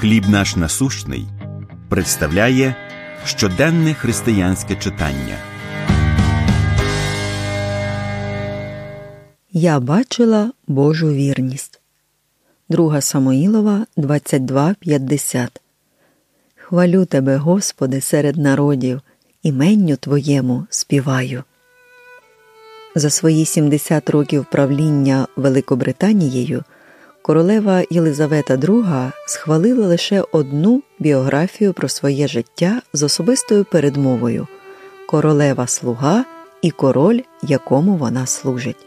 Хліб наш насущний представляє щоденне християнське читання. Я бачила Божу вірність. 2 Самоїлова 22.50 Хвалю тебе, Господи, серед народів, іменню Твоєму співаю. За свої 70 років правління Великобританією королева Єлизавета II схвалила лише одну біографію про своє життя з особистою передмовою Королева слуга і король, якому вона служить.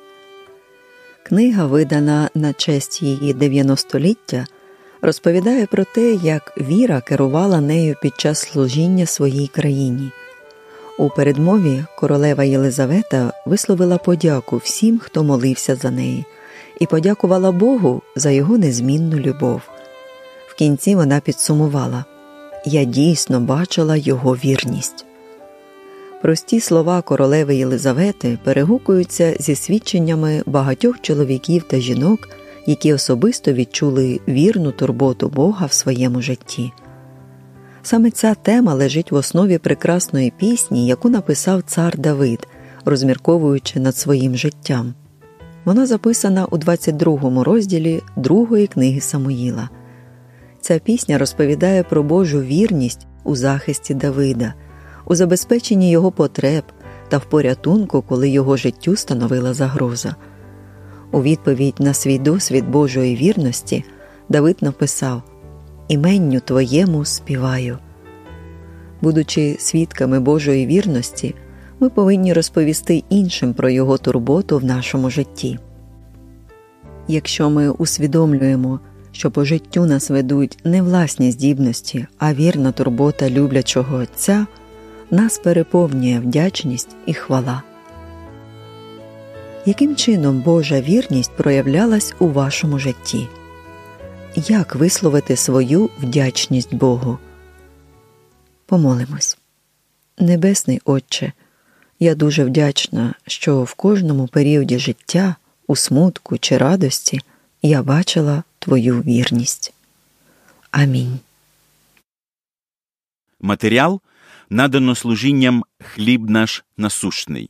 Книга, видана на честь її 90-ліття, розповідає про те, як віра керувала нею під час служіння своїй країні. У передмові королева Єлизавета висловила подяку всім, хто молився за неї, і подякувала Богу за його незмінну любов. В кінці вона підсумувала Я дійсно бачила його вірність. Прості слова королеви Єлизавети перегукуються зі свідченнями багатьох чоловіків та жінок, які особисто відчули вірну турботу Бога в своєму житті. Саме ця тема лежить в основі прекрасної пісні, яку написав цар Давид, розмірковуючи над своїм життям. Вона записана у 22 розділі другої книги Самуїла. Ця пісня розповідає про Божу вірність у захисті Давида, у забезпеченні його потреб та в порятунку, коли його життю становила загроза. У відповідь на свій досвід Божої вірності Давид написав Іменню Твоєму співаю. Будучи свідками Божої вірності, ми повинні розповісти іншим про Його турботу в нашому житті. Якщо ми усвідомлюємо, що по життю нас ведуть не власні здібності, а вірна турбота люблячого Отця, нас переповнює вдячність і хвала. Яким чином Божа вірність проявлялась у вашому житті? Як висловити свою вдячність Богу? Помолимось. Небесний Отче, я дуже вдячна, що в кожному періоді життя, у смутку чи радості я бачила Твою вірність. Амінь. Матеріал надано служінням хліб наш насущний.